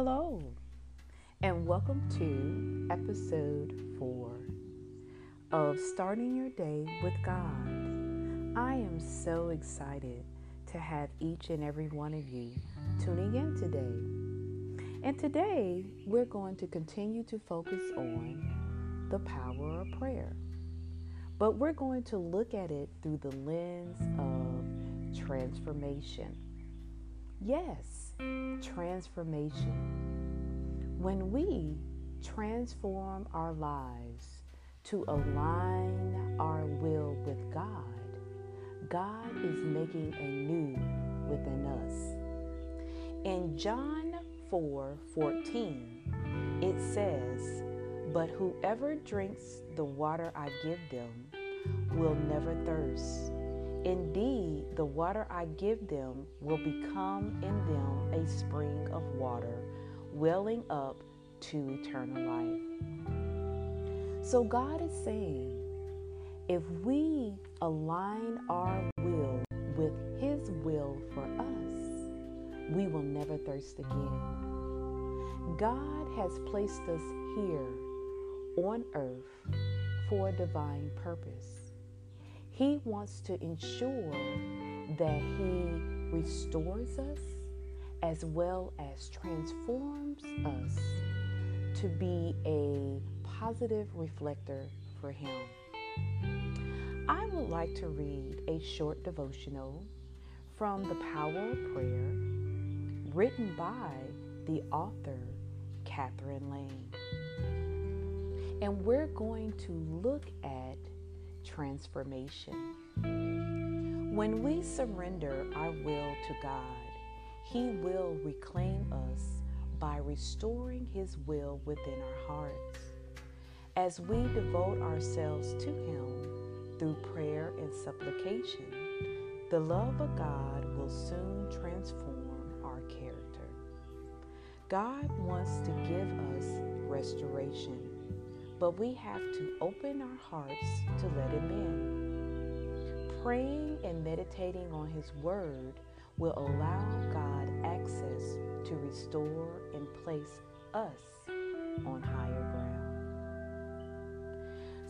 Hello, and welcome to episode four of Starting Your Day with God. I am so excited to have each and every one of you tuning in today. And today we're going to continue to focus on the power of prayer. But we're going to look at it through the lens of transformation. Yes, transformation when we transform our lives to align our will with God, God is making a new within us. In John 4 14, it says, But whoever drinks the water I give them will never thirst. Indeed, the water I give them will become in them a spring of water welling up to eternal life. So God is saying, if we align our will with His will for us, we will never thirst again. God has placed us here on earth for a divine purpose. He wants to ensure that He restores us as well as transforms us to be a positive reflector for Him. I would like to read a short devotional from The Power of Prayer, written by the author Catherine Lane. And we're going to look at transformation. When we surrender our will to God, he will reclaim us by restoring His will within our hearts. As we devote ourselves to Him through prayer and supplication, the love of God will soon transform our character. God wants to give us restoration, but we have to open our hearts to let Him in. Praying and meditating on His Word will allow God access to restore and place us on higher ground.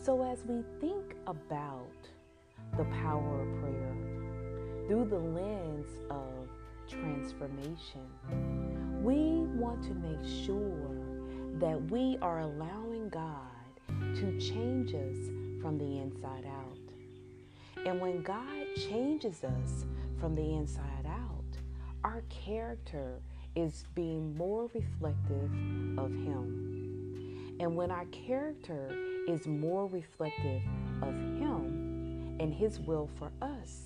So, as we think about the power of prayer through the lens of transformation, we want to make sure that we are allowing God to change us from the inside out. And when God changes us from the inside out, our character is being more reflective of Him. And when our character is more reflective of Him and His will for us,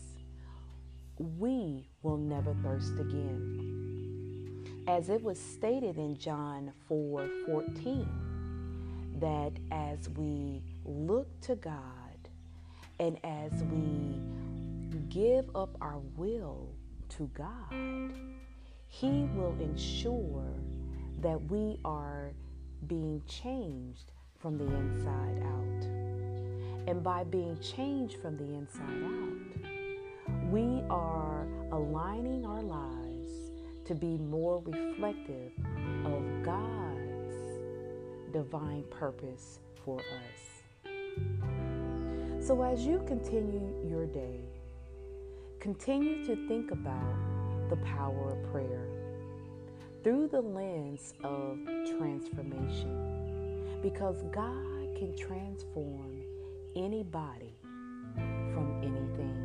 we will never thirst again. As it was stated in John 4 14, that as we look to God and as we give up our will to God, He will ensure that we are being changed from the inside out. And by being changed from the inside out, we are aligning our lives to be more reflective divine purpose for us. So, as you continue your day, Continue to think about the power of prayer through the lens of transformation because God can transform anybody from anything.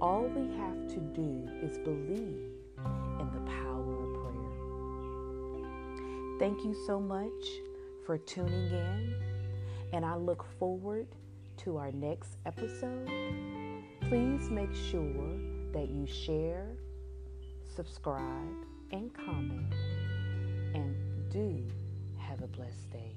All we have to do is believe Thank you so much for tuning in, and I look forward to our next episode Please make sure that you share, subscribe, and comment. And do have a blessed day.